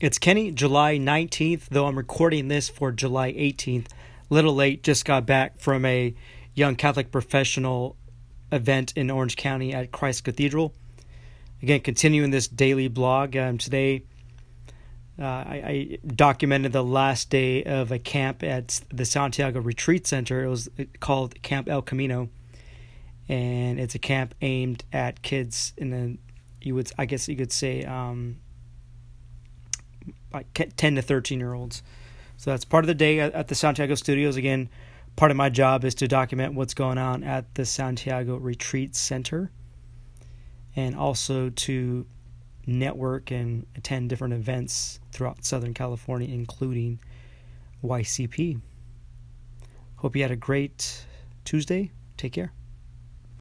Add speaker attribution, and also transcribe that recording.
Speaker 1: It's Kenny, July 19th, though I'm recording this for July 18th. Little late, just got back from a Young Catholic Professional event in Orange County at Christ Cathedral. Again, continuing this daily blog. Um, today, uh, I, I, documented the last day of a camp at the Santiago Retreat Center. It was called Camp El Camino, and it's a camp aimed at kids in the you would I guess you could say um, like ten to thirteen year olds. So that's part of the day at the Santiago Studios. Again, part of my job is to document what's going on at the Santiago Retreat Center, and also to network and attend different events throughout Southern California, including YCP. Hope you had a great Tuesday. Take care.